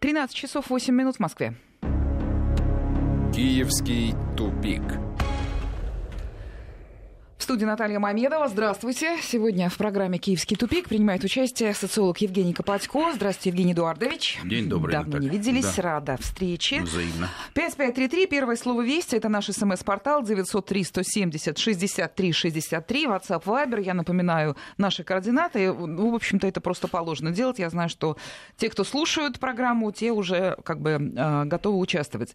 13 часов 8 минут в Москве. Киевский тупик. В студии Наталья Мамедова. Здравствуйте. Сегодня в программе «Киевский тупик» принимает участие социолог Евгений Копатько. Здравствуйте, Евгений Эдуардович. День добрый, Давно Наталья. не виделись. Да. Рада встрече. Взаимно. 5533, первое слово «Вести» — это наш смс-портал 903-170-63-63, WhatsApp, Viber. Я напоминаю наши координаты. Ну, в общем-то, это просто положено делать. Я знаю, что те, кто слушают программу, те уже как бы э, готовы участвовать.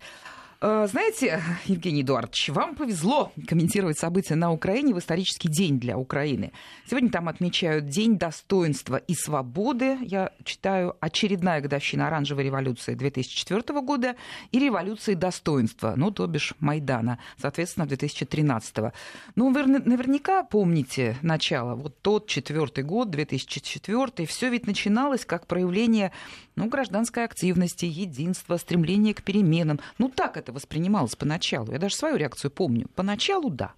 Э, Знаете, Евгений Эдуардович, вам повезло комментировать события на Украине в исторический день для Украины. Сегодня там отмечают День достоинства и свободы. Я читаю очередная годовщина Оранжевой революции 2004 года и революции достоинства, ну, то бишь Майдана, соответственно, 2013. Ну, вы наверняка помните начало, вот тот четвертый год, 2004, все ведь начиналось как проявление ну, гражданской активности, единства, стремления к переменам. Ну, так это воспринималось поначалу. Я даже свою реакцию помню. Поначалу да.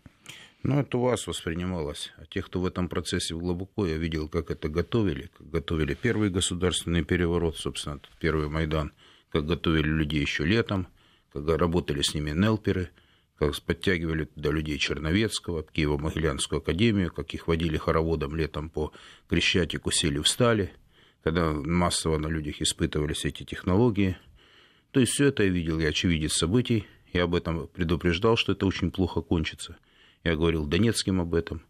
Ну, это у вас воспринималось. А тех, кто в этом процессе глубоко, я видел, как это готовили. Как готовили первый государственный переворот, собственно, первый Майдан. Как готовили людей еще летом, как работали с ними нелперы, как подтягивали туда людей Черновецкого, Киево-Могилянскую академию, как их водили хороводом летом по Крещатику, сели встали, когда массово на людях испытывались эти технологии. То есть все это я видел, я очевидец событий, я об этом предупреждал, что это очень плохо кончится. Я говорил Донецким об этом.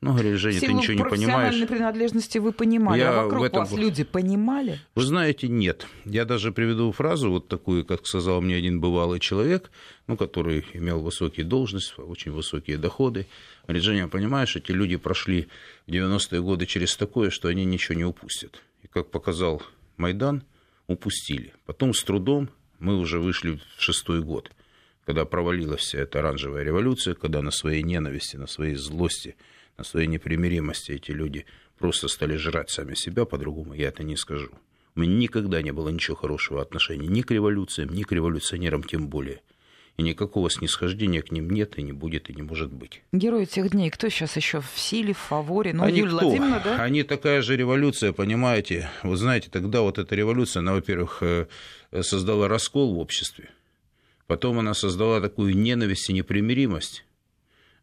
Ну, говорили, Женя, ты Силу ничего не понимаешь. принадлежности вы понимали, Я а в вокруг этом вас люди понимали? Вы знаете, нет. Я даже приведу фразу вот такую, как сказал мне один бывалый человек, ну, который имел высокие должности, очень высокие доходы. Говорит, Женя, понимаешь, эти люди прошли в 90-е годы через такое, что они ничего не упустят. И как показал Майдан, упустили. Потом с трудом мы уже вышли в шестой год, когда провалилась вся эта оранжевая революция, когда на своей ненависти, на своей злости, на своей непримиримости эти люди просто стали жрать сами себя, по-другому я это не скажу. У меня никогда не было ничего хорошего отношения ни к революциям, ни к революционерам тем более. И никакого снисхождения к ним нет и не будет и не может быть. Герои тех дней, кто сейчас еще в силе, в фаворе? Ну, Они Юлия? Владимировна, да? Они такая же революция, понимаете? Вы знаете, тогда вот эта революция, она, во-первых, э, создала раскол в обществе. Потом она создала такую ненависть и непримиримость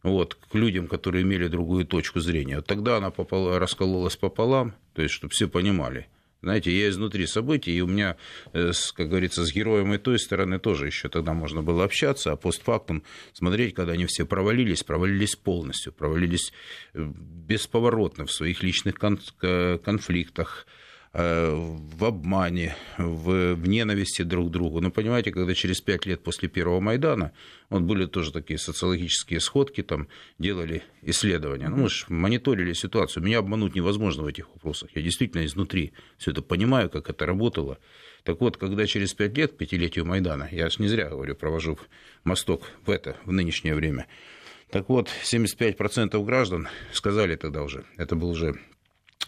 вот, к людям, которые имели другую точку зрения. Вот тогда она попала, раскололась пополам, то есть, чтобы все понимали. Знаете, я изнутри событий, и у меня, э, как говорится, с героем и той стороны тоже еще тогда можно было общаться, а постфактум смотреть, когда они все провалились, провалились полностью, провалились э, бесповоротно в своих личных конфликтах, в обмане, в, в ненависти друг к другу. Ну, понимаете, когда через пять лет после первого Майдана, вот были тоже такие социологические сходки, там делали исследования. Ну, мы же мониторили ситуацию. Меня обмануть невозможно в этих вопросах. Я действительно изнутри все это понимаю, как это работало. Так вот, когда через пять лет, пятилетию Майдана, я же не зря говорю, провожу мосток в это, в нынешнее время, так вот, 75% граждан сказали тогда уже, это был уже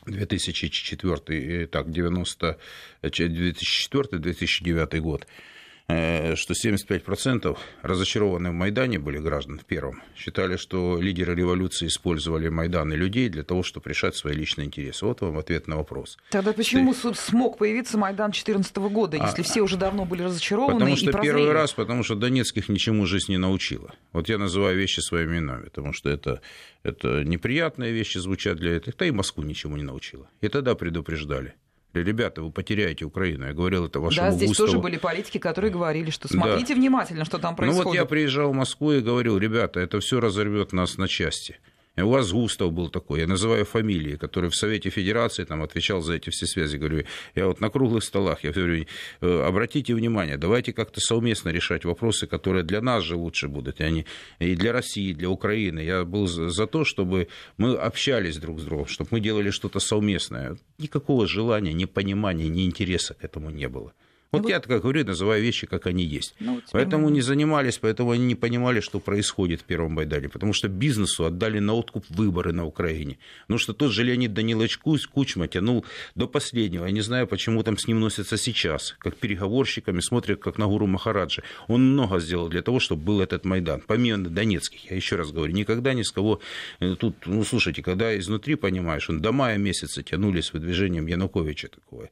2004, э, так, 90, 2004-2009 год, э, что 75% разочарованы в Майдане были граждан в первом. Считали, что лидеры революции использовали Майдан и людей для того, чтобы решать свои личные интересы. Вот вам ответ на вопрос. Тогда почему с- смог появиться Майдан 2014 года, если А, все уже давно были разочарованы Потому и что прозрели? первый раз, потому что Донецких ничему жизнь не научила. Вот я называю вещи своими именами, потому что это, это неприятные вещи звучат для этих, да и Москву ничему не научила. И тогда предупреждали. Ребята, вы потеряете Украину. Я говорил это вашему Да, здесь Густаву. тоже были политики, которые говорили, что смотрите внимательно, что там Ну происходит. вот я приезжал в Москву и говорил, ребята, это все разорвет нас на части. У вас Густав был такой, я называю фамилии, который в Совете Федерации там отвечал за эти все связи. Говорю, я вот на круглых столах, я говорю, «Э, обратите внимание, давайте как-то совместно решать вопросы, которые для нас же лучше будут, и, они, и для России, и для Украины. Я был за за то, чтобы мы общались друг с другом, чтобы мы делали что-то совместное. Никакого желания, ни понимания, ни интереса к этому не было. Вот Ну, я, как говорю, называю вещи, как они есть. Ну, вот Поэтому мы- не занимались, поэтому они не понимали, что происходит в Первом Байдане. Потому что бизнесу отдали на откуп выборы на Украине. Потому что тот же Леонид Данилович Кучма тянул до последнего. Я не знаю, почему там с ним носятся сейчас. Как переговорщиками, смотрят, как на Гуру Махараджи. Он много сделал для того, чтобы был этот Майдан. Помимо донецких, я еще раз говорю, никогда ни с кого... э, Тут, ну, слушайте, когда изнутри понимаешь, он до мая месяца тянули с выдвижением Януковича такого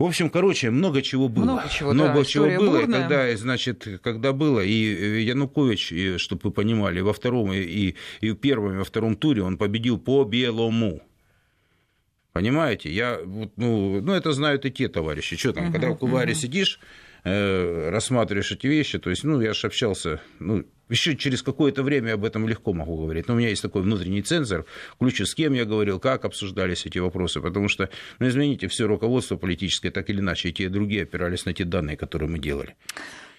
В общем, короче, много чего было. Много чего, много да, чего было. бурная. И когда, значит, когда было, и Янукович, и, чтобы вы понимали, во втором и, и первом, и во втором туре он победил по белому. Понимаете? Я, вот, ну, ну, это знают и те товарищи. Что там, uh-huh, когда в кулуаре uh-huh. сидишь, э, рассматриваешь эти вещи, то есть, ну, я же общался, ну, еще через какое-то время об этом легко могу говорить. Но у меня есть такой внутренний цензор, ключу с кем я говорил, как обсуждались эти вопросы. Потому что, ну, извините, все руководство политическое так или иначе, и те и другие опирались на те данные, которые мы делали.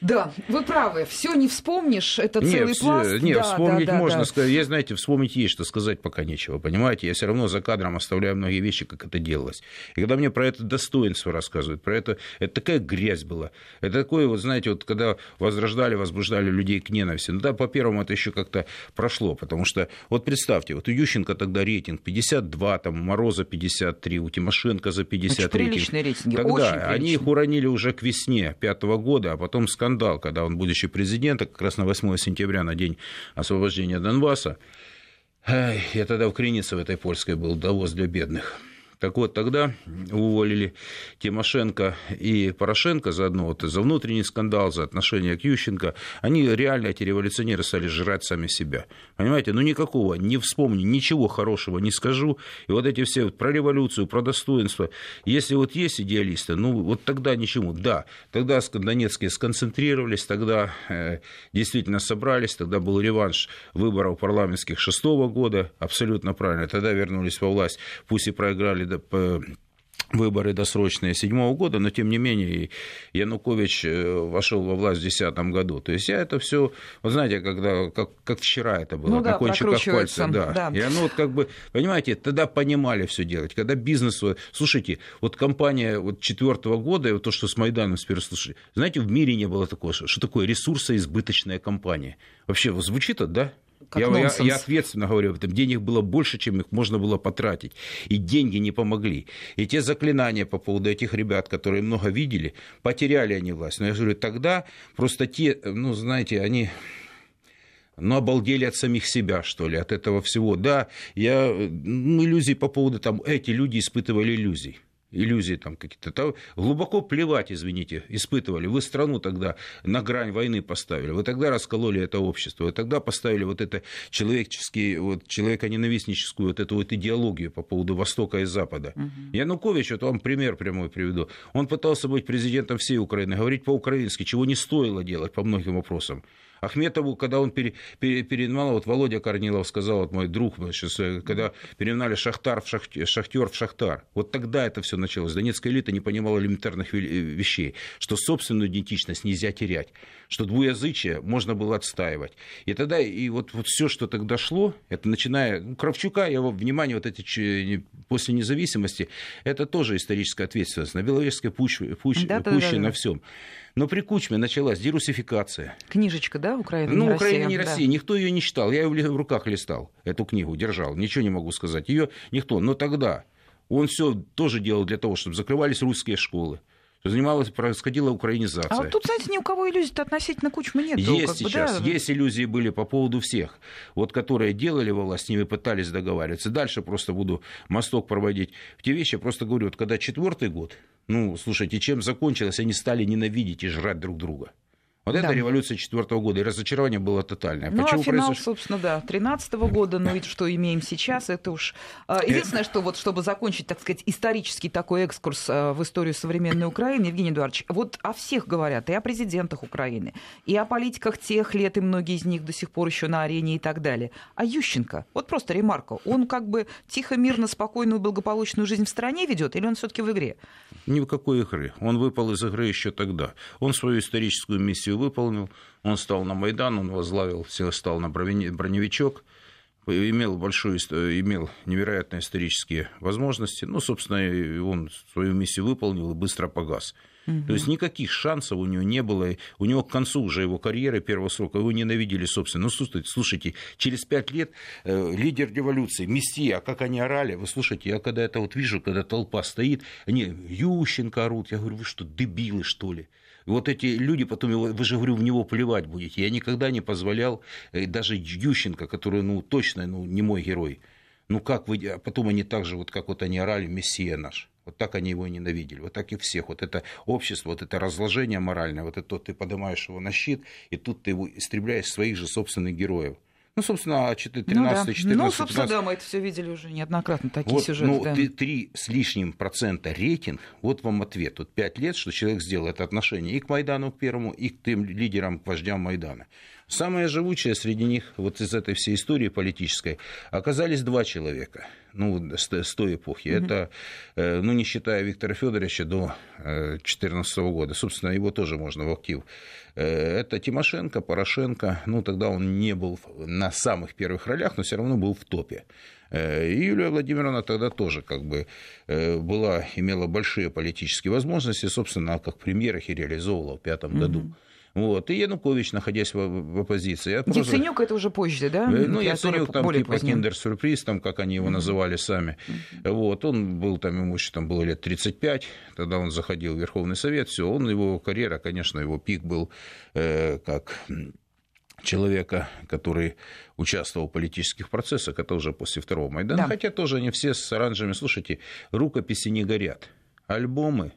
Да, вы правы. Все не вспомнишь, это целый нет, пласт. Нет, да, вспомнить да, да, можно да. сказать. Я, знаете, вспомнить есть, что сказать пока нечего. Понимаете, я все равно за кадром оставляю многие вещи, как это делалось. И когда мне про это достоинство рассказывают, про это, это такая грязь была. Это такое, вот знаете, вот когда возрождали, возбуждали людей к ненависти. Ну да, по первому это еще как-то прошло, потому что, вот представьте, вот у Ющенко тогда рейтинг 52, там, у Мороза 53, у Тимошенко за 50 Очень приличные рейтинги, Тогда очень они приличные. их уронили уже к весне пятого года, а потом скандал, когда он, будучи президентом, как раз на 8 сентября, на день освобождения Донбасса, я тогда в Кринице в этой польской был, довоз для бедных. Так вот, тогда уволили Тимошенко и Порошенко заодно вот, за внутренний скандал, за отношение к Ющенко. Они реально, эти революционеры, стали жрать сами себя. Понимаете, ну никакого, не вспомню, ничего хорошего не скажу. И вот эти все вот про революцию, про достоинство. Если вот есть идеалисты, ну вот тогда ничему. Да, тогда Донецкие сконцентрировались, тогда э, действительно собрались, тогда был реванш выборов парламентских шестого года, абсолютно правильно. Тогда вернулись во власть, пусть и проиграли выборы досрочные седьмого года, но тем не менее Янукович вошел во власть в 2010 году. То есть я это все, вот знаете, когда как, как вчера это было, ну, да, на кончиках пальца, да. да. И оно вот как бы, понимаете, тогда понимали все делать, когда бизнес, слушайте, вот компания вот четвертого года, и вот то, что с Майданом теперь слушали, знаете, в мире не было такого, что такое ресурсоизбыточная компания. Вообще, звучит это, да? Как я, нонсенс. я, я ответственно говорю об этом. Денег было больше, чем их можно было потратить. И деньги не помогли. И те заклинания по поводу этих ребят, которые много видели, потеряли они власть. Но я говорю, тогда просто те, ну, знаете, они ну, обалдели от самих себя, что ли, от этого всего. Да, я, ну, иллюзии по поводу, там, эти люди испытывали иллюзии иллюзии там какие-то. Глубоко плевать, извините, испытывали. Вы страну тогда на грань войны поставили. Вы тогда раскололи это общество. Вы тогда поставили вот это человеческий, вот, человеконенавистническую вот эту вот идеологию по поводу Востока и Запада. Угу. Янукович, вот вам пример прямой приведу. Он пытался быть президентом всей Украины, говорить по-украински, чего не стоило делать по многим вопросам. Ахметову, когда он пере, пере, переименовал, вот Володя Корнилов сказал, вот мой друг, сейчас, когда переименовали Шахтар в Шахтер, Шахтер в Шахтар, вот тогда это все началось. Донецкая элита не понимала элементарных вещей, что собственную идентичность нельзя терять, что двуязычие можно было отстаивать. И тогда, и вот, вот все, что тогда шло, это начиная, ну, Кравчука, его внимание, вот эти после независимости, это тоже историческая ответственность. На Беловежской пуще, пуще, да, пуще да, да, на да. всем. Но при Кучме началась дерусификация. Книжечка, да, Украина ну, не Украина Россия. не да. Россия. Никто ее не читал. Я ее в руках листал, эту книгу держал. Ничего не могу сказать. Ее никто. Но тогда он все тоже делал для того, чтобы закрывались русские школы. Занималась, происходила украинизация. А вот тут, знаете, ни у кого иллюзий-то относительно Кучмы нет. Есть как сейчас, бы, да? есть иллюзии были по поводу всех, вот которые делали власть, с ними пытались договариваться. Дальше просто буду мосток проводить в те вещи. Я просто говорю, вот когда четвертый год, ну, слушайте, чем закончилось, они стали ненавидеть и жрать друг друга. Вот Да. это революция четвертого года, и разочарование было тотальное. Ну, Почему а финал, произошло? собственно, да, 13 года, но ведь что имеем сейчас, это уж... а, Единственное, что вот, чтобы закончить, так сказать, исторический такой экскурс а, в историю современной Украины, Евгений Эдуардович, вот о всех говорят, и о президентах Украины, и о политиках тех лет, и многие из них до сих пор еще на арене и так далее. А Ющенко, вот просто ремарка, он как бы тихо, мирно, спокойную, благополучную жизнь в стране ведет, или он все таки в игре? Ни в какой игры. Он выпал из игры еще тогда. Он свою историческую миссию выполнил. Он стал на Майдан, он возглавил, все стал на броневичок, имел большую, ист- имел невероятные исторические возможности. Ну, собственно, он свою миссию выполнил и быстро погас. То есть никаких шансов у него не было. У него к концу уже его карьеры первого срока, его ненавидели, собственно. Ну, слушайте, слушайте через пять лет э, лидер революции, Мессия, а как они орали, вы слушайте, я когда это вот вижу, когда толпа стоит, они Ющенко орут, я говорю, вы что, дебилы, что ли? Вот эти люди потом, его, вы же, говорю, в него плевать будете. Я никогда не позволял, э, даже Ющенко, который, ну, точно, ну, не мой герой, ну, как вы, а потом они так же, вот как вот они орали, Мессия наш. Вот так они его ненавидели. Вот так и всех. Вот это общество, вот это разложение моральное, вот это ты поднимаешь его на щит, и тут ты его истребляешь своих же собственных героев. Ну, собственно, 13 ну, да. 14 Ну, собственно, 15... да, мы это все видели уже неоднократно, такие вот, сюжеты. Ну, да. 3 с лишним процента рейтинг, вот вам ответ. Вот 5 лет, что человек сделал это отношение и к Майдану, первому, и к тем лидерам, к вождям Майдана. Самое живучее среди них, вот из этой всей истории политической, оказались два человека, ну, с, с той эпохи. Mm-hmm. Это, э, ну, не считая Виктора Федоровича до 2014 э, года, собственно, его тоже можно в актив. Э, это Тимошенко, Порошенко, ну, тогда он не был на самых первых ролях, но все равно был в топе. И Юлия Владимировна тогда тоже как бы была, имела большие политические возможности, собственно, как премьер их и реализовывала в пятом mm-hmm. году. Вот. И Янукович, находясь в, в оппозиции. Я просто... Яценюк это уже позже, да? Э, ну, Яценюк там типа киндер-сюрприз, там, как они его называли сами. Вот. Он был там, ему еще там было лет 35, тогда он заходил в Верховный Совет, все, он, его карьера, конечно, его пик был э, как человека, который участвовал в политических процессах, это уже после второго Майдана, да. хотя тоже они все с оранжевыми, слушайте, рукописи не горят, альбомы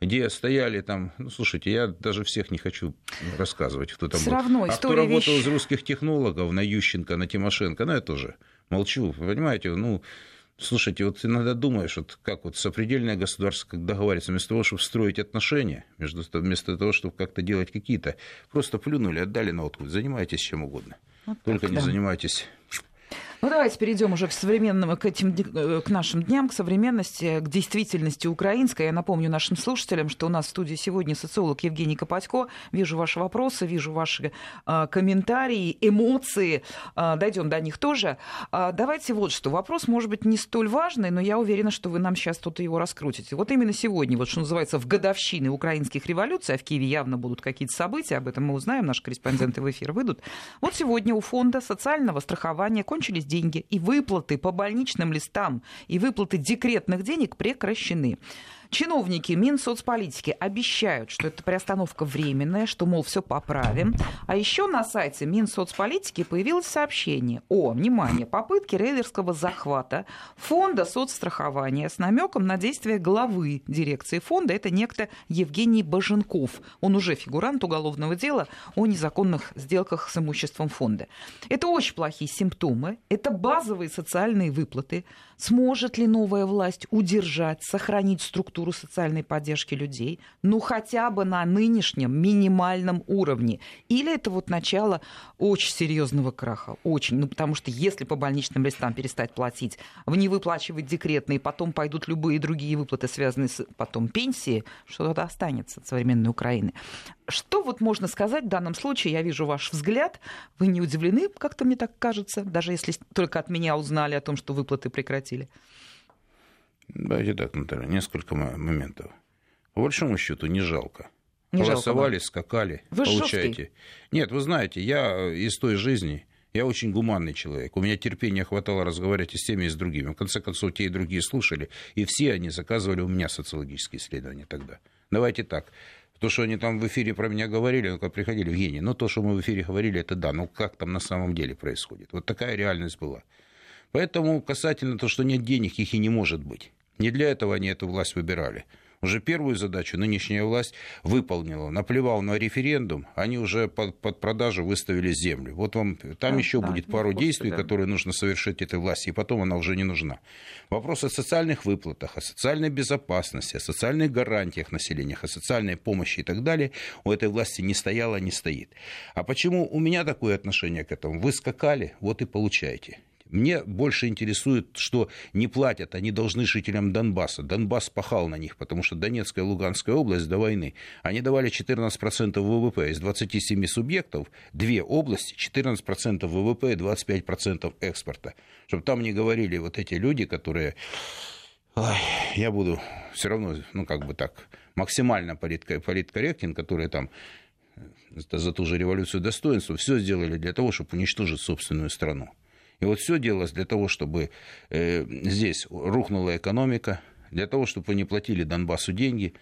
где стояли там, ну, слушайте, я даже всех не хочу рассказывать, кто там Все был. равно, а кто работал вещь... из русских технологов, на Ющенко, на Тимошенко, ну, я тоже молчу, понимаете, ну, Слушайте, вот иногда думаешь, вот как вот сопредельное государство как договаривается, вместо того, чтобы строить отношения, между, вместо того, чтобы как-то делать какие-то, просто плюнули, отдали на откуп, занимайтесь чем угодно. Вот Только так, не да. занимайтесь ну, давайте перейдем уже к современным, к этим, э, к нашим дням, к современности, к действительности украинской. Я напомню нашим слушателям, что у нас в студии сегодня социолог Евгений Копатько. Вижу ваши вопросы, вижу ваши э, комментарии, эмоции. Э, дойдем до них тоже. Э, давайте вот что. Вопрос может быть не столь важный, но я уверена, что вы нам сейчас тут его раскрутите. Вот именно сегодня, вот что называется, в годовщины украинских революций, а в Киеве явно будут какие-то события, об этом мы узнаем, наши корреспонденты в эфир выйдут. Вот сегодня у фонда социального страхования кончились деньги, и выплаты по больничным листам, и выплаты декретных денег прекращены. Чиновники Минсоцполитики обещают, что это приостановка временная, что, мол, все поправим. А еще на сайте Минсоцполитики появилось сообщение о, внимание, попытке рейдерского захвата фонда соцстрахования с намеком на действия главы дирекции фонда. Это некто Евгений Баженков. Он уже фигурант уголовного дела о незаконных сделках с имуществом фонда. Это очень плохие симптомы. Это базовые социальные выплаты. Сможет ли новая власть удержать, сохранить структуру социальной поддержки людей, ну хотя бы на нынешнем минимальном уровне? Или это вот начало очень серьезного краха? Очень. Ну потому что если по больничным листам перестать платить, в не выплачивать декретные, потом пойдут любые другие выплаты, связанные с потом пенсии, что тогда останется от современной Украины? Что вот можно сказать в данном случае? Я вижу ваш взгляд. Вы не удивлены, как-то мне так кажется, даже если только от меня узнали о том, что выплаты прекратили? Давайте так, Наталья, несколько моментов. По большому счету не жалко. Не Голосовали, жалко, скакали, вы получаете. Жесткий. Нет, вы знаете, я из той жизни, я очень гуманный человек. У меня терпения хватало разговаривать и с теми, и с другими. В конце концов, те и другие слушали, и все они заказывали у меня социологические исследования тогда. Давайте так. То, что они там в эфире про меня говорили, ну, как приходили, Евгений, ну, то, что мы в эфире говорили, это да, но как там на самом деле происходит? Вот такая реальность была. Поэтому касательно того, что нет денег, их и не может быть. Не для этого они эту власть выбирали. Уже первую задачу нынешняя власть выполнила. Наплевал на референдум, они уже под, под продажу выставили землю. Вот вам там да, еще да, будет пару ну, действий, да. которые нужно совершить этой власти, и потом она уже не нужна. Вопрос о социальных выплатах, о социальной безопасности, о социальных гарантиях населения, о социальной помощи и так далее у этой власти не стояло, не стоит. А почему у меня такое отношение к этому? Вы скакали, вот и получаете. Мне больше интересует, что не платят, они должны жителям Донбасса. Донбасс пахал на них, потому что Донецкая и Луганская область до войны, они давали 14% ВВП. Из 27 субъектов две области, 14% ВВП и 25% экспорта. Чтобы там не говорили вот эти люди, которые... Ой, я буду все равно, ну, как бы так, максимально политкорректен, которые там за ту же революцию достоинства, все сделали для того, чтобы уничтожить собственную страну. И вот все делалось для того, чтобы э, здесь рухнула экономика, для того, чтобы вы не платили Донбассу деньги.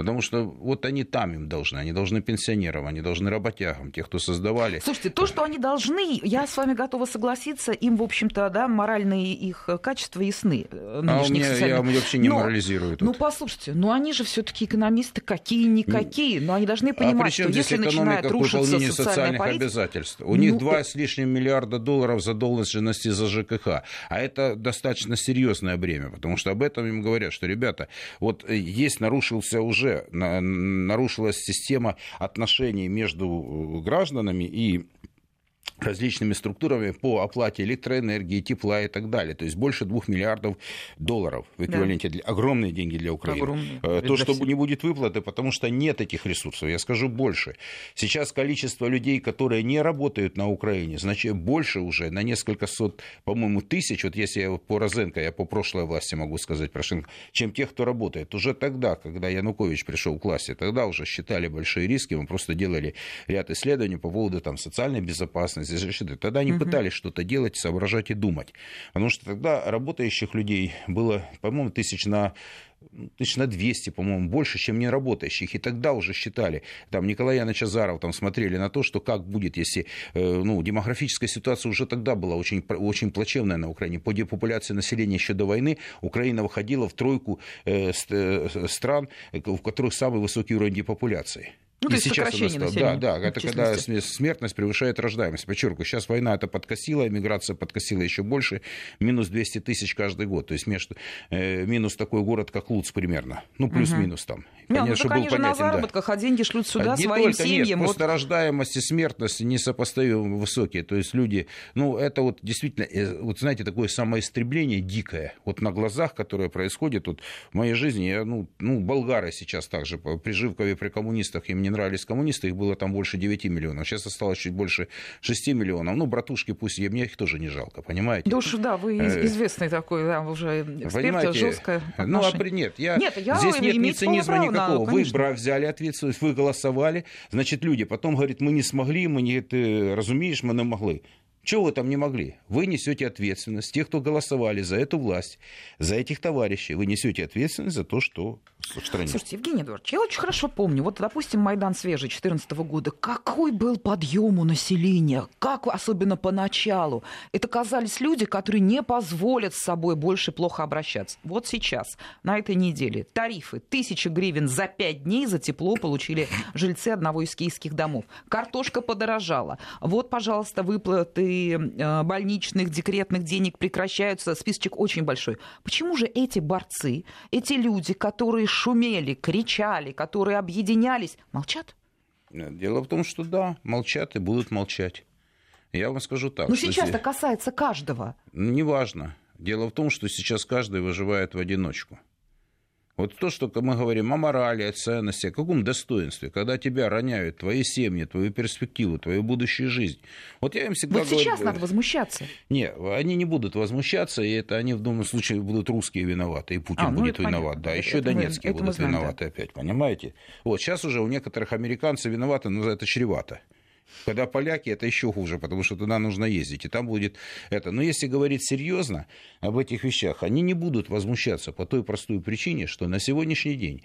Потому что вот они там им должны, они должны пенсионерам, они должны работягам, тех, кто создавали. Слушайте, то, что они должны, я с вами готова согласиться, им, в общем-то, да, моральные их качества ясны. Э, а у меня, я вообще не но, морализирую тут. Ну, послушайте, ну они же все таки экономисты какие-никакие, но они должны а понимать, а что если начинает рушиться социальная социальных политика... обязательств? У ну, них два с лишним миллиарда долларов задолженности за ЖКХ, а это достаточно серьезное бремя, потому что об этом им говорят, что, ребята, вот э, есть нарушился уже уже нарушилась система отношений между э, гражданами и различными структурами по оплате электроэнергии, тепла и так далее. То есть больше двух миллиардов долларов в эквиваленте. Да. Для, огромные деньги для Украины. Огромные. Э, то, что не будет выплаты, потому что нет этих ресурсов. Я скажу больше. Сейчас количество людей, которые не работают на Украине, значит, больше уже на несколько сот, по-моему, тысяч, вот если я по Розенко, я по прошлой власти могу сказать, Порошенко, чем тех, кто работает. Уже тогда, когда Янукович пришел к власти, тогда уже считали большие риски, мы просто делали ряд исследований по поводу там, социальной безопасности, защиты. Тогда они угу. пытались что-то делать, соображать и думать. Потому что тогда работающих людей было, по-моему, тысяч на тысяч на 200, по-моему, больше, чем не работающих. И тогда уже считали, там, Николай Янович Азаров там смотрели на то, что как будет, если, э, ну, демографическая ситуация уже тогда была очень, очень плачевная на Украине. По депопуляции населения еще до войны Украина выходила в тройку э, э стран, в которых самый высокий уровень депопуляции. Ну, то есть сейчас сокращение населения. Да, да, это когда смертность превышает рождаемость. Подчеркиваю, сейчас война это подкосила, эмиграция подкосила еще больше, минус 200 тысяч каждый год. То есть между, э, минус такой город, как Луц примерно. Ну, плюс-минус там. Нет, ну, так они же на заработках, да. а деньги шлют сюда не своим только, семьям. Нет, вот... просто рождаемость и смертность несопоставимо высокие. То есть люди, ну, это вот действительно, э, вот знаете, такое самоистребление дикое. Вот на глазах, которое происходит вот в моей жизни, я, ну, ну, болгары сейчас также, при Живкове, при коммунистах, им не нравились коммунисты, их было там больше 9 миллионов. Сейчас осталось чуть больше 6 миллионов. Ну, братушки пусть, я, мне их тоже не жалко, понимаете? Да уж, да, вы э, известный такой, да, уже эксперт, жестко. Ну, а нет, я, нет, я здесь нет ни цинизма никакого какого? вы бра взяли ответственность, вы голосовали, значит, люди потом говорят, мы не смогли, мы не, ты разумеешь, мы не могли. Чего вы там не могли? Вы несете ответственность. Те, кто голосовали за эту власть, за этих товарищей, вы несете ответственность за то, что в стране. Слушайте, Евгений Эдуардович, я очень хорошо помню. Вот, допустим, Майдан свежий 2014 года. Какой был подъем у населения? Как, особенно поначалу? Это казались люди, которые не позволят с собой больше плохо обращаться. Вот сейчас, на этой неделе, тарифы. Тысяча гривен за пять дней за тепло получили жильцы одного из киевских домов. Картошка подорожала. Вот, пожалуйста, выплаты Э, больничных, декретных денег прекращаются. Списочек очень большой. Почему же эти борцы, эти люди, которые шумели, кричали, которые объединялись, молчат? Дело в том, что да, молчат и будут молчать. Я вам скажу так. Но сейчас это касается каждого. Неважно. Дело в том, что сейчас каждый выживает в одиночку. Вот то, что мы говорим о морали, о ценности, о каком достоинстве, когда тебя роняют твои семьи, твою перспективу, твою будущую жизнь. Вот я им всегда вот говорю... сейчас надо возмущаться. Нет, они не будут возмущаться, и это они в данном случае будут русские виноваты, и Путин а, ну будет виноват. Понятно. Да, еще это Донецкие мы, будут знаем, виноваты да. опять, понимаете? Вот сейчас уже у некоторых американцев виноваты, но это чревато. Когда поляки, это еще хуже, потому что туда нужно ездить, и там будет это. Но если говорить серьезно об этих вещах, они не будут возмущаться по той простой причине, что на сегодняшний день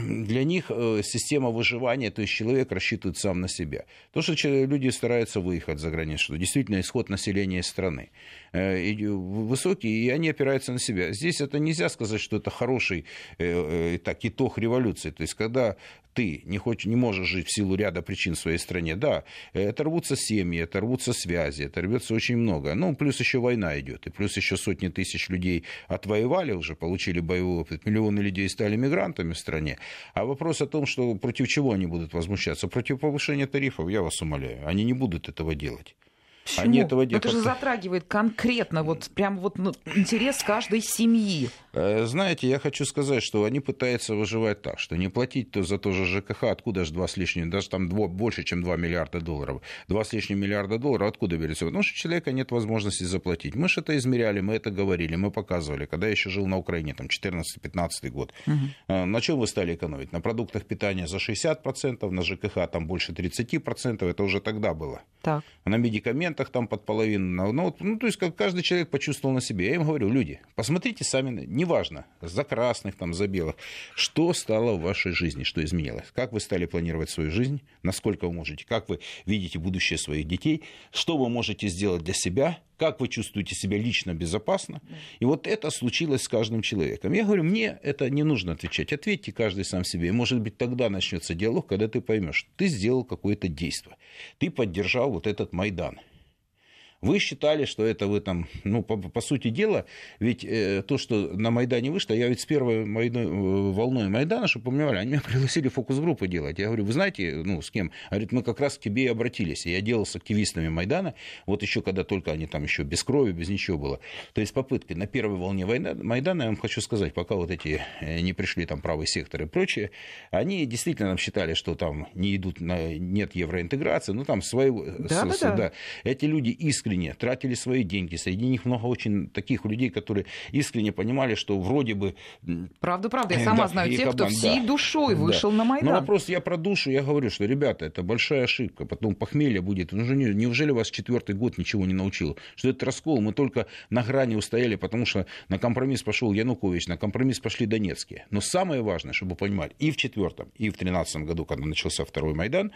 для них э, система выживания, то есть человек рассчитывает сам на себя. То, что люди стараются выехать за границу, действительно исход населения страны э, высокий, и они опираются на себя. Здесь это нельзя сказать, что это хороший э, так, итог революции. То есть, когда ты не, хочешь, не можешь жить в силу ряда причин в своей стране, да, это рвутся семьи, это рвутся связи, это рвется очень много. Ну, плюс еще война идет, и плюс еще сотни тысяч людей отвоевали уже, получили боевой опыт, миллионы людей стали мигрантами в стране. А вопрос о том, что против чего они будут возмущаться, против повышения тарифов, я вас умоляю, они не будут этого делать. Почему? Они этого делают. Это же затрагивает конкретно вот прям вот ну, интерес каждой семьи. Э, знаете, я хочу сказать, что они пытаются выживать так, что не платить то за то же ЖКХ, откуда же два с лишним, даже там дво, больше, чем 2 миллиарда долларов. Два с лишним миллиарда долларов откуда берется? Потому что у человека нет возможности заплатить. Мы же это измеряли, мы это говорили, мы показывали, когда я еще жил на Украине, там 14-15 год. Угу. На чем вы стали экономить? На продуктах питания за 60%, на ЖКХ там больше 30%, это уже тогда было. Так. На медикаменты документах там под половину. Ну, вот, ну, то есть как каждый человек почувствовал на себе. Я им говорю, люди, посмотрите сами, неважно, за красных, там, за белых, что стало в вашей жизни, что изменилось. Как вы стали планировать свою жизнь, насколько вы можете, как вы видите будущее своих детей, что вы можете сделать для себя, как вы чувствуете себя лично безопасно. И вот это случилось с каждым человеком. Я говорю, мне это не нужно отвечать. Ответьте каждый сам себе. И, может быть, тогда начнется диалог, когда ты поймешь, ты сделал какое-то действие. Ты поддержал вот этот Майдан. Вы считали, что это вы там, ну, по, по сути дела, ведь э, то, что на Майдане вышло, я ведь с первой Майдан, э, волной Майдана, чтобы понимали, они меня пригласили фокус-группы делать. Я говорю, вы знаете, ну, с кем? Говорит, мы как раз к тебе и обратились. Я делал с активистами Майдана, вот еще когда только они там еще без крови, без ничего было. То есть попытки на первой волне Майдана, я вам хочу сказать, пока вот эти э, не пришли там правый сектор и прочее, они действительно нам считали, что там не идут, на, нет евроинтеграции, ну, там своего... Да, с, да, да. да. Эти люди искренне искренне тратили свои деньги. Среди них много очень таких людей, которые искренне понимали, что вроде бы... Правда, правда. Я сама да, знаю тех, кто всей да, душой вышел да. на Майдан. Но вопрос я про душу, я говорю, что, ребята, это большая ошибка. Потом похмелье будет. Ну, неужели вас четвертый год ничего не научил? Что это раскол? Мы только на грани устояли, потому что на компромисс пошел Янукович, на компромисс пошли Донецкие. Но самое важное, чтобы понимать, и в четвертом, и в тринадцатом году, когда начался второй Майдан,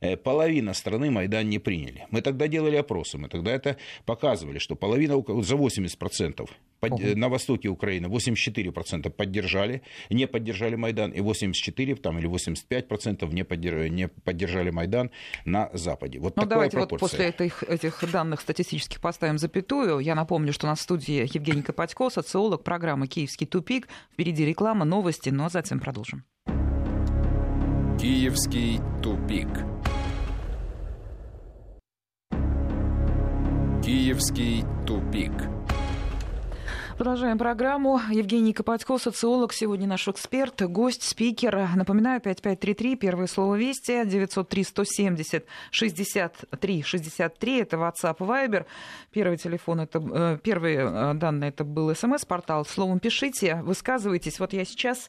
э, половина страны Майдан не приняли. Мы тогда делали опросы, мы тогда это показывали, что половина, за 80% под, угу. на востоке Украины 84% поддержали, не поддержали Майдан, и 84 там, или 85% не, поддержали, не поддержали Майдан на Западе. Вот ну, давайте пропорция. вот после этих, этих данных статистических поставим запятую. Я напомню, что у нас в студии Евгений Копатько, социолог программы «Киевский тупик». Впереди реклама, новости, но затем продолжим. Киевский тупик. Киевский тупик. Продолжаем программу. Евгений Копатько, социолог, сегодня наш эксперт, гость, спикер. Напоминаю, 5533, первое слово «Вести», 903-170-63-63, это WhatsApp, Viber. Первый телефон, это, э, первые э, данные, это был смс-портал. Словом, пишите, высказывайтесь. Вот я сейчас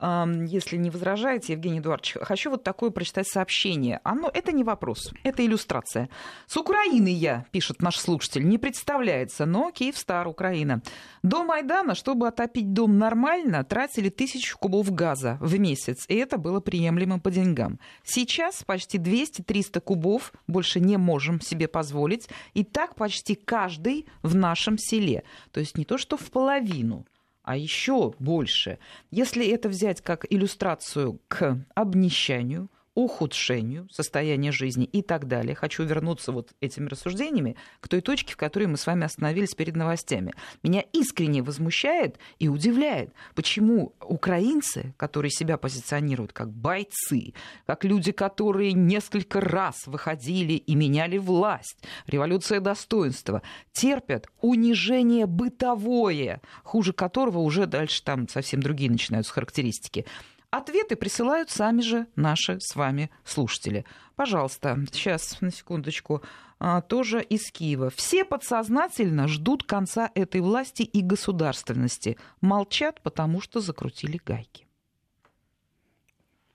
если не возражаете, Евгений Эдуардович, хочу вот такое прочитать сообщение. Оно, это не вопрос, это иллюстрация. С Украины я, пишет наш слушатель, не представляется, но Киевстар, Украина. До Майдана, чтобы отопить дом нормально, тратили тысячу кубов газа в месяц, и это было приемлемо по деньгам. Сейчас почти 200-300 кубов больше не можем себе позволить, и так почти каждый в нашем селе. То есть не то, что в половину, а еще больше. Если это взять как иллюстрацию к обнищанию, ухудшению состояния жизни и так далее. Хочу вернуться вот этими рассуждениями к той точке, в которой мы с вами остановились перед новостями. Меня искренне возмущает и удивляет, почему украинцы, которые себя позиционируют как бойцы, как люди, которые несколько раз выходили и меняли власть, революция достоинства, терпят унижение бытовое, хуже которого уже дальше там совсем другие начинаются характеристики. Ответы присылают сами же наши с вами слушатели. Пожалуйста, сейчас, на секундочку, а, тоже из Киева. Все подсознательно ждут конца этой власти и государственности. Молчат, потому что закрутили гайки.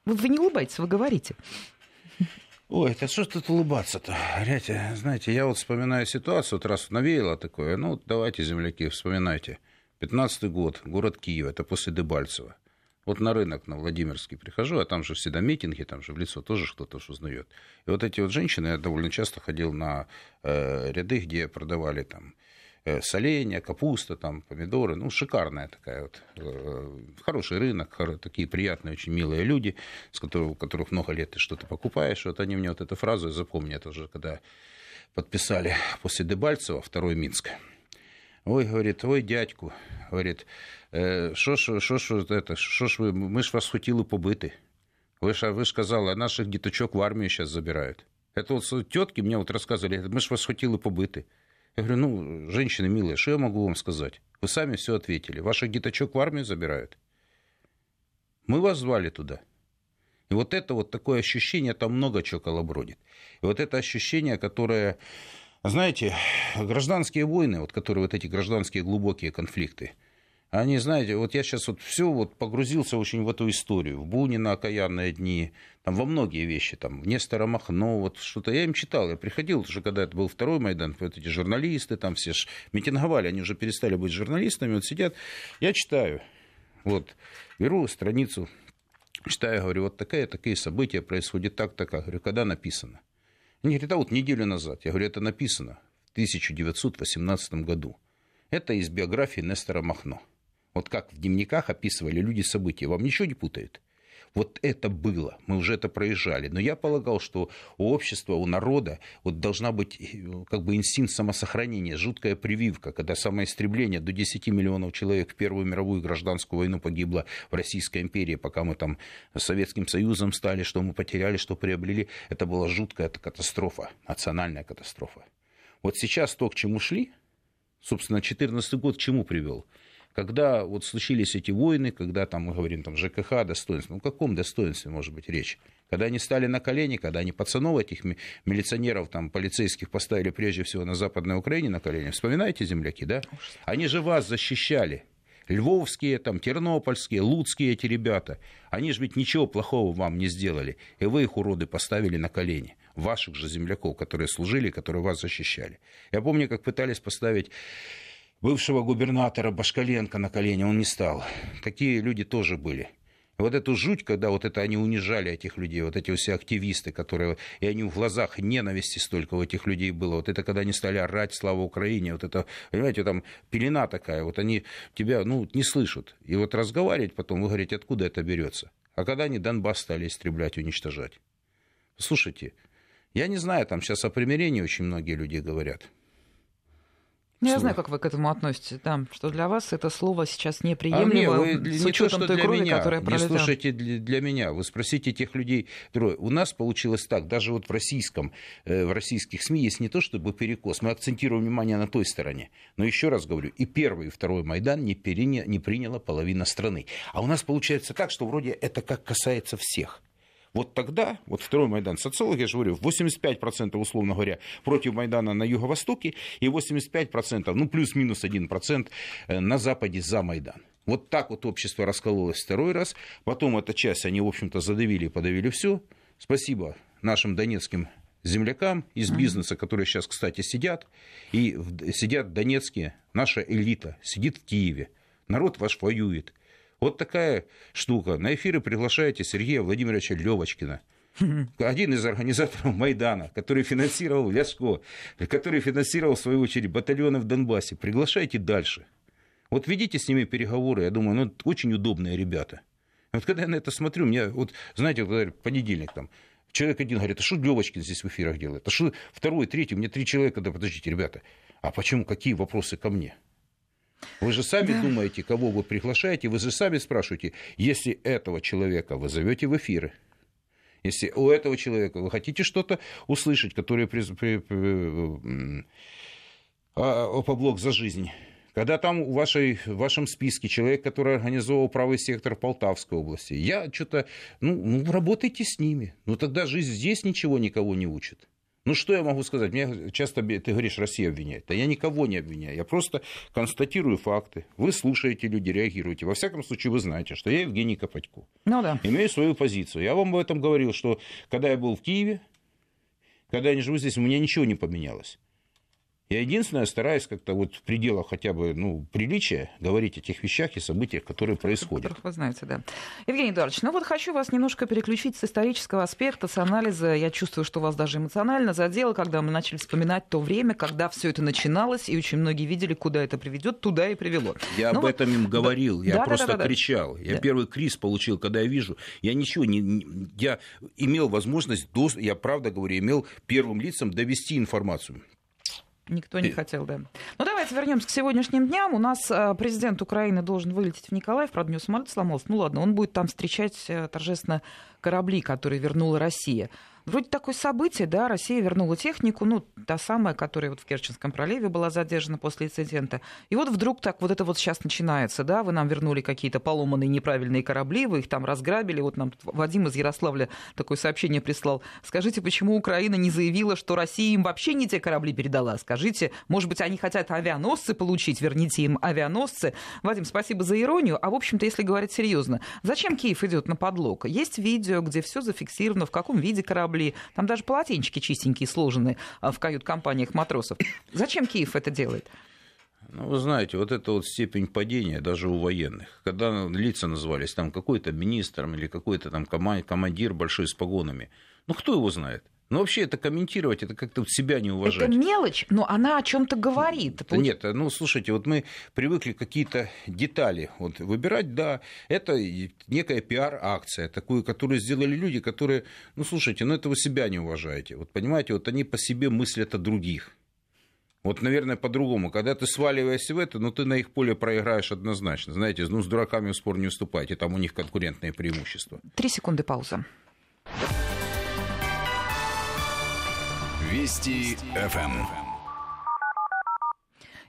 Вы, не улыбаетесь, вы говорите. Ой, это что тут улыбаться-то? Знаете, я вот вспоминаю ситуацию, вот раз навеяло такое, ну, давайте, земляки, вспоминайте. 15-й год, город Киев, это после Дебальцева. Вот на рынок, на Владимирский прихожу, а там же всегда митинги, там же в лицо тоже кто-то узнает. И вот эти вот женщины, я довольно часто ходил на э, ряды, где продавали там э, соленья, капуста, там, помидоры. Ну, шикарная такая вот, э, хороший рынок, такие приятные, очень милые люди, с которых, у которых много лет ты что-то покупаешь. Вот они мне вот эту фразу, запомнят это уже, когда подписали после Дебальцева второй Минск. Ой, говорит, ой, дядьку, говорит, що ж, що ж, это, що ж ви, ми ж вас хотіли побити. Ви ж, ви ж казали, а наших діточок в армію зараз забирають. Это вот тетки мне вот рассказывали, мы же вас хотели побыты. Я говорю, ну, женщины милые, что я могу вам сказать? Вы сами все ответили. Ваших деточок в армию забирают. Мы вас звали туда. И вот это вот такое ощущение, там много чего колобродит. И вот это ощущение, которое, знаете, гражданские войны, вот которые вот эти гражданские глубокие конфликты – Они, знаете, вот я сейчас вот все вот погрузился очень в эту историю, в Бунина окаянные дни, там во многие вещи, там, в Нестора Махно, вот что-то. Я им читал, я приходил уже, когда это был второй Майдан, вот эти журналисты там все ж митинговали, они уже перестали быть журналистами, вот сидят, я читаю, вот, беру страницу, читаю, говорю, вот такая, такие события происходят так, так, говорю, когда написано? Они говорят, а вот неделю назад. Я говорю, это написано в 1918 году. Это из биографии Нестора Махно. Вот как в дневниках описывали люди события. Вам ничего не путает? Вот это было, мы уже это проезжали. Но я полагал, что у общества, у народа вот должна быть э, как бы инстинкт самосохранения, жуткая прививка, когда самоистребление до 10 миллионов человек в Первую мировую гражданскую войну погибло в Российской империи, пока мы там Советским Союзом стали, что мы потеряли, что приобрели. Это была жуткая катастрофа, национальная катастрофа. Вот сейчас то, к чему шли, собственно, 2014 год к чему привел? Когда вот случились эти войны, когда там мы говорим там ЖКХ, достоинство, ну о каком достоинстве может быть речь? Когда они стали на колени, когда они пацанов этих милиционеров, там, полицейских поставили прежде всего на Западной Украине на колени. Вспоминаете, земляки, да? Они же вас защищали. Львовские, там, тернопольские, луцкие эти ребята. Они же ведь ничего плохого вам не сделали. И вы их, уроды, поставили на колени. Ваших же земляков, которые служили, которые вас защищали. Я помню, как пытались поставить бывшего губернатора Башкаленко на колени, он не стал. Такие люди тоже были. И вот эту жуть, когда вот это они унижали этих людей, вот эти все активисты, которые, и они в глазах ненависти столько у этих людей было, вот это когда они стали орать «Слава Украине», вот это, понимаете, там пелена такая, вот они тебя, ну, не слышат. И вот разговаривать потом, вы говорите, откуда это берется? А когда они Донбасс стали истреблять, уничтожать? Слушайте, я не знаю, там сейчас о примирении очень многие люди говорят. Ну, я знаю, как вы к этому относитесь, да, что для вас это слово сейчас неприемлемо, а мне, вы, с учетом той крови, меня, которая пролетела. Не слушайте для, для меня, вы спросите тех людей. У нас получилось так, даже вот в российском, э, в российских СМИ есть не то чтобы перекос, мы акцентируем внимание на той стороне. Но еще раз говорю, и первый, и второй Майдан не, переня, не приняла половина страны. А у нас получается так, что вроде это как касается всех. Вот тогда, вот второй Майдан, социологи, я же говорю, 85% условно говоря против Майдана на Юго-Востоке и 85%, ну плюс-минус 1% э, на Западе за Майдан. Вот так вот общество раскололось второй раз. Потом эта часть они, в общем-то, задавили и подавили все. Спасибо нашим донецким землякам из бизнеса, которые сейчас, кстати, сидят. И сидят в Донецке, наша элита сидит в Киеве. Народ ваш воюет. Вот такая штука. На эфиры приглашаете Сергея Владимировича Левочкина. Один из организаторов Майдана, который финансировал Ляшко, который финансировал, в свою очередь, батальоны в Донбассе. Приглашайте дальше. Вот ведите с ними переговоры. Я думаю, ну, очень удобные ребята. Вот когда я на это смотрю, мне, вот, знаете, вот, понедельник там, человек один говорит, а что Левочкин здесь в эфирах делает? А что второй, третий? У меня три человека, да подождите, ребята, а почему, какие вопросы ко мне? Вы же сами да. думаете, кого вы приглашаете, вы же сами спрашиваете, если этого человека вы зовете в эфиры, если у этого человека вы хотите что-то услышать, которое при, при, при, а, поблок за жизнь, когда там в, вашей, в вашем списке человек, который организовал правый сектор Полтавской области, я что-то, ну, ну, работайте с ними. Ну, тогда жизнь здесь ничего никого не учит. Ну, что я могу сказать? Меня часто, ты говоришь, Россия обвиняет. Да я никого не обвиняю. Я просто констатирую факты. Вы слушаете люди, реагируете. Во всяком случае, вы знаете, что я Евгений Копатько. Ну, да. Имею свою позицию. Я вам об этом говорил, что когда я был в Киеве, когда я не живу здесь, у меня ничего не поменялось. Я единственное стараюсь как-то вот в пределах хотя бы ну, приличия говорить о тех вещах и событиях, которые происходят. Которых вы знаете, да. Евгений Эдуардович, ну вот хочу вас немножко переключить с исторического аспекта, с анализа. Я чувствую, что вас даже эмоционально задело, когда мы начали вспоминать то время, когда все это начиналось, и очень многие видели, куда это приведет, туда и привело. Я ну, об вот... этом им говорил, я да, просто да, да, да, кричал. Я да. первый криз получил, когда я вижу. Я ничего не... Я имел возможность, я правда говорю, имел первым лицам довести информацию. Никто не хотел, да. Ну, давайте вернемся к сегодняшним дням. У нас э, президент Украины должен вылететь в Николаев. Правда, у него самолет сломался. Ну, ладно, он будет там встречать э, торжественно корабли, которые вернула Россия. Вроде такое событие, да, Россия вернула технику, ну, та самая, которая вот в Керченском проливе была задержана после инцидента. И вот вдруг так вот это вот сейчас начинается, да, вы нам вернули какие-то поломанные неправильные корабли, вы их там разграбили. Вот нам Вадим из Ярославля такое сообщение прислал. Скажите, почему Украина не заявила, что Россия им вообще не те корабли передала? Скажите, может быть, они хотят авиа авианосцы получить, верните им авианосцы. Вадим, спасибо за иронию. А, в общем-то, если говорить серьезно, зачем Киев идет на подлог? Есть видео, где все зафиксировано, в каком виде корабли. Там даже полотенчики чистенькие сложены а, в кают-компаниях матросов. Зачем Киев это делает? Ну, вы знаете, вот эта вот степень падения даже у военных, когда лица назывались там какой-то министром или какой-то там командир большой с погонами, ну кто его знает? Ну, вообще это комментировать, это как-то себя не уважать. Это мелочь, но она о чем-то говорит. Нет, ну, слушайте, вот мы привыкли какие-то детали вот, выбирать, да, это некая пиар-акция, такую, которую сделали люди, которые, ну, слушайте, ну, это вы себя не уважаете. Вот понимаете, вот они по себе мыслят о других. Вот, наверное, по-другому. Когда ты сваливаешься в это, ну, ты на их поле проиграешь однозначно. Знаете, ну, с дураками в спор не уступайте, там у них конкурентные преимущества. Три секунды пауза. Вести ФМ.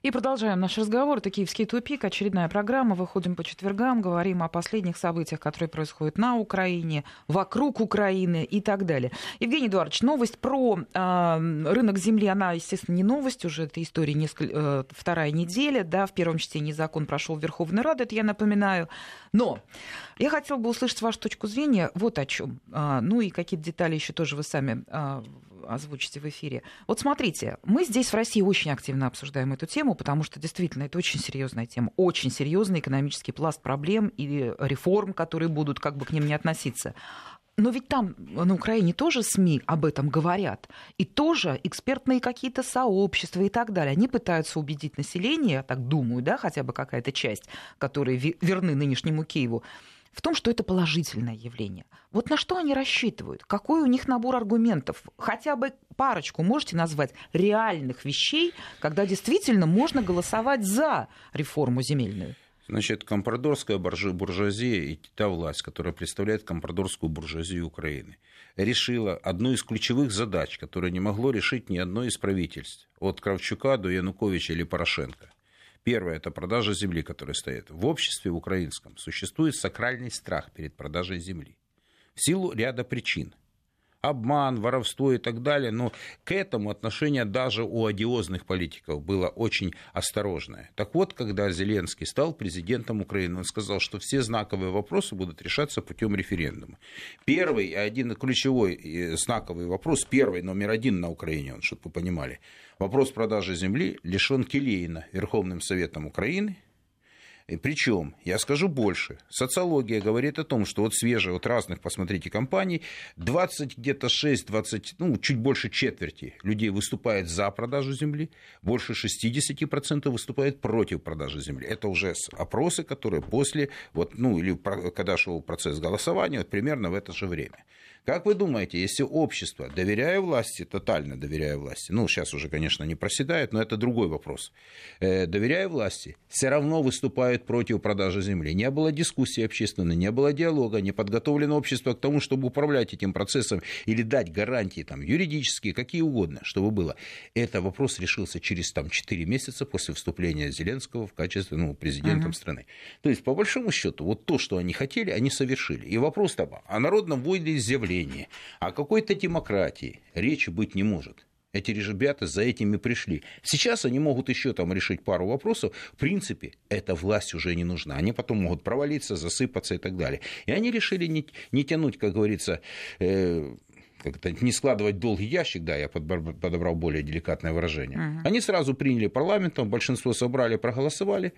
И продолжаем наш разговор. Это «Киевский тупик», очередная программа. Выходим по четвергам, говорим о последних событиях, которые происходят на Украине, вокруг Украины и так далее. Евгений Эдуардович, новость про э, рынок земли, она, естественно, не новость, уже эта история несколько, э, вторая неделя, да, в первом чтении закон прошел в Верховной Раде, это я напоминаю. Но я хотела бы услышать вашу точку зрения вот о чем. А, ну и какие-то детали еще тоже вы сами а, озвучите в эфире. Вот смотрите, мы здесь в России очень активно обсуждаем эту тему, потому что действительно это очень серьезная тема, очень серьезный экономический пласт проблем и реформ, которые будут как бы к ним не относиться. Но ведь там, на Украине, тоже СМИ об этом говорят. И тоже экспертные какие-то сообщества и так далее. Они пытаются убедить население, я так думаю, да, хотя бы какая-то часть, которые верны нынешнему Киеву, в том, что это положительное явление. Вот на что они рассчитывают? Какой у них набор аргументов? Хотя бы парочку можете назвать реальных вещей, когда действительно можно голосовать за реформу земельную? Значит, компрадорская буржуазия и та власть, которая представляет компрадорскую буржуазию Украины, решила одну из ключевых задач, которую не могло решить ни одно из правительств, от Кравчука до Януковича или Порошенко. Первое – это продажа земли, которая стоит. В обществе украинском существует сакральный страх перед продажей земли. В силу ряда причин – обман, воровство и так далее, но к этому отношение даже у одиозных политиков было очень осторожное. Так вот, когда Зеленский стал президентом Украины, он сказал, что все знаковые вопросы будут решаться путем референдума. Первый, один ключевой знаковый вопрос, первый, номер один на Украине, чтобы вы понимали, вопрос продажи земли лишен Келейна Верховным Советом Украины, причем, я скажу больше, социология говорит о том, что вот свежие, вот разных, посмотрите, компаний, 20 где-то 6, 20, ну, чуть больше четверти людей выступает за продажу земли, больше 60% выступает против продажи земли. Это уже опросы, которые после, вот, ну, или когда шел процесс голосования, вот примерно в это же время. Как вы думаете, если общество, доверяя власти, тотально доверяя власти, ну, сейчас уже, конечно, не проседает, но это другой вопрос, э, доверяя власти, все равно выступают против продажи земли. Не было дискуссии общественной, не было диалога, не подготовлено общество к тому, чтобы управлять этим процессом или дать гарантии там, юридические, какие угодно, чтобы было. Это вопрос решился через там, 4 месяца после вступления Зеленского в качестве ну, президентом uh-huh. страны. То есть, по большому счету, вот то, что они хотели, они совершили. И вопрос там о народном волеизъявлении, управлении, о какой-то демократии речи быть не может. Эти ребята за этими пришли. Сейчас они могут еще там решить пару вопросов. В принципе, эта власть уже не нужна. Они потом могут провалиться, засыпаться и так далее. И они решили не, не тянуть, как говорится, э, как-то не складывать долгий ящик, да, я подобрал более деликатное выражение. Uh-huh. Они сразу приняли парламентом, большинство собрали, проголосовали,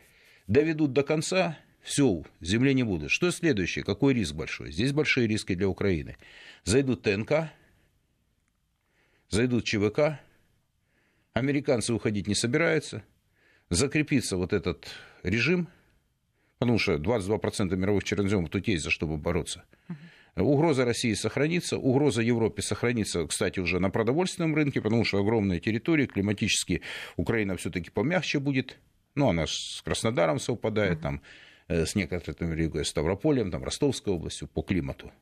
доведут до конца, все, земли не будет. Что следующее? Какой риск большой? Здесь большие риски для Украины. Зайдут ТНК, зайдут ЧВК, американцы уходить не собираются, закрепится вот этот режим, потому что 22% мировых черноземов тут есть за что бороться. Угроза России сохранится, угроза Европе сохранится, кстати, уже на продовольственном рынке, потому что огромные территории, климатически Украина все-таки помягче будет, ну, она с Краснодаром совпадает, там с некоторыми регионами, Ставрополем, там, Ростовской областью по климату.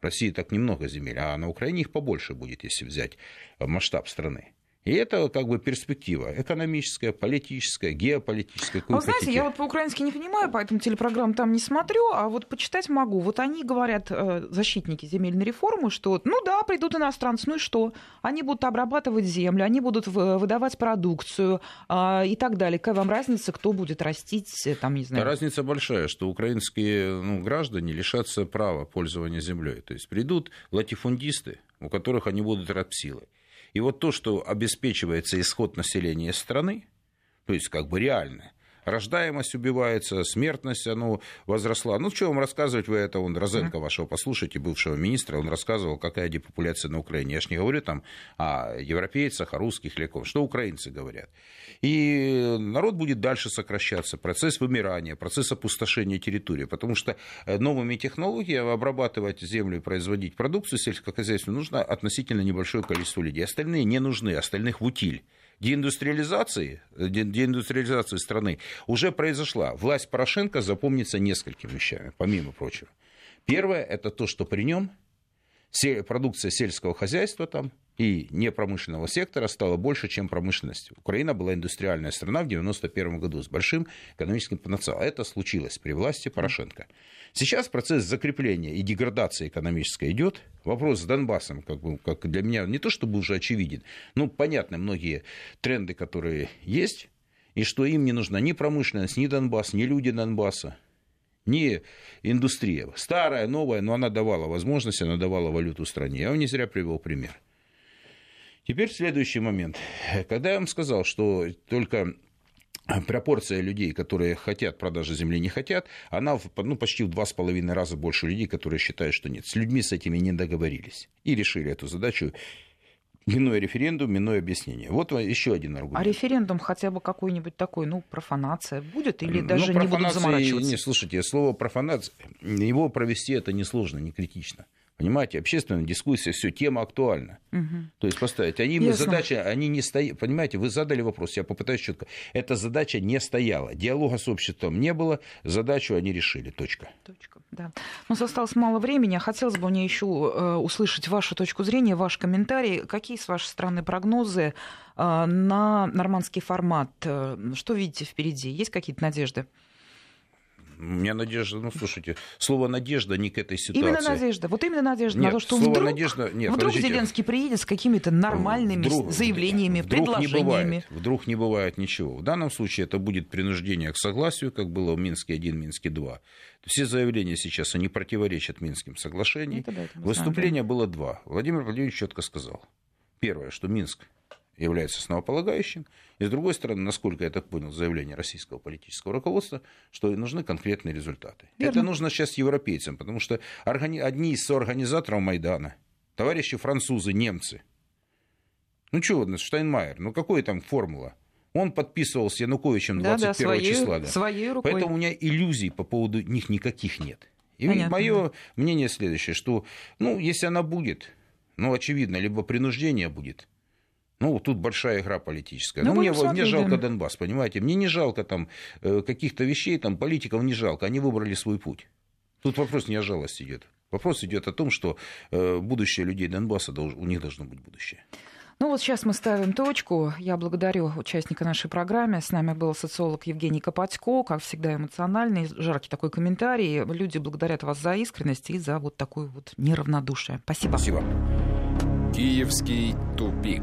России так немного земель, а на Украине их побольше будет, если взять масштаб страны. И это как бы перспектива экономическая, политическая, геополитическая. А вы знаете, я вот по-украински не понимаю, поэтому телепрограмм там не смотрю, а вот почитать могу. Вот они говорят, э, защитники земельной реформы, что ну да, придут иностранцы, ну и что? Они будут обрабатывать землю, они будут выдавать продукцию э, и так далее. Какая вам разница, кто будет растить, э, там, не знаю? Разница большая, что украинские ну, граждане лишатся права пользования землей. То есть придут латифундисты, у которых они будут рабсилой. И вот то, что обеспечивается исход населения страны, то есть как бы реально, рождаемость убивается, смертность ну, возросла. Ну, что вам рассказывать, вы это, он, Розенко вашего послушайте, бывшего министра, он рассказывал, какая депопуляция на Украине. Я же не говорю там о европейцах, о русских или ком. Что украинцы говорят? И народ будет дальше сокращаться, процесс вымирания, процесс опустошения территории, потому что э, новыми технологиями обрабатывать землю и производить продукцию сельскохозяйственную нужно относительно небольшое количество людей. Остальные не нужны, остальных в утиль деиндустриализации, э, деиндустриализации страны уже произошла. Власть Порошенко запомнится несколькими вещами, помимо прочего. Первое – это то, что при нем продукция сельского хозяйства там и непромышленного сектора стало больше, чем промышленность. Украина была индустриальная страна в 1991 году с большим экономическим потенциалом. Это случилось при власти Порошенко. Сейчас процесс закрепления и деградации экономической идет. Вопрос с Донбассом, как, бы, как для меня, не то чтобы уже очевиден, ну, понятны многие тренды, которые есть, и что им не нужна ни промышленность, ни Донбасс, ни люди Донбасса не индустрия. Старая, новая, но она давала возможность, она давала валюту стране. Я вам не зря привел пример. Теперь следующий момент. Когда я вам сказал, что только пропорция людей, которые хотят продажи земли, не хотят, она ну, почти в два с половиной раза больше людей, которые считают, что нет. С людьми с этими не договорились и решили эту задачу Минуя референдум, минуя объяснение. Вот еще один аргумент. А референдум хотя бы какой-нибудь такой, ну, профанация будет или ну, даже не будут заморачиваться? Не, слушайте, слово профанация, его провести это несложно, не критично. Понимаете, общественная дискуссия, все, тема актуальна. Угу. То есть поставить. Они, Ясно. задача, они не стоят. Понимаете, вы задали вопрос, я попытаюсь четко. Эта задача не стояла. Диалога с обществом не было, задачу они решили. Точка. Точка, да. У нас осталось мало времени. Хотелось бы мне еще э, услышать вашу точку зрения, ваш комментарий. Какие, с вашей стороны, прогнозы э, на нормандский формат? Э, что видите впереди? Есть какие-то надежды? У меня надежда, ну, слушайте, слово «надежда» не к этой ситуации. Именно надежда, вот именно надежда нет, на то, что слово вдруг, надежда, нет, вдруг подождите. Зеленский приедет с какими-то нормальными вдруг, заявлениями, вдруг предложениями. Не бывает, вдруг не бывает ничего. В данном случае это будет принуждение к согласию, как было в Минске-1, Минске-2. Все заявления сейчас, они противоречат Минским соглашениям. Да, Выступления было два. Владимир Владимирович четко сказал. Первое, что Минск является основополагающим. И с другой стороны, насколько я так понял, заявление российского политического руководства, что нужны конкретные результаты. Верно. Это нужно сейчас европейцам, потому что органи... одни из соорганизаторов Майдана, товарищи французы, немцы, ну что, Штайнмайер, ну какая там формула? Он подписывал с Януковичем 21 да, да, своей, числа. Да. Своей рукой. Поэтому у меня иллюзий по поводу них никаких нет. И мое мнение следующее, что, ну, если она будет, ну, очевидно, либо принуждение будет, ну, тут большая игра политическая. Ну, мне, мне жалко Донбасс, понимаете? Мне не жалко там э, каких-то вещей, там политиков не жалко. Они выбрали свой путь. Тут вопрос не о жалости идет. Вопрос идет о том, что э, будущее людей Донбасса, у них должно быть будущее. Ну вот сейчас мы ставим точку. Я благодарю участника нашей программы. С нами был социолог Евгений Копатько. Как всегда, эмоциональный, жаркий такой комментарий. Люди благодарят вас за искренность и за вот такое вот неравнодушие. Спасибо. Спасибо. Киевский тупик.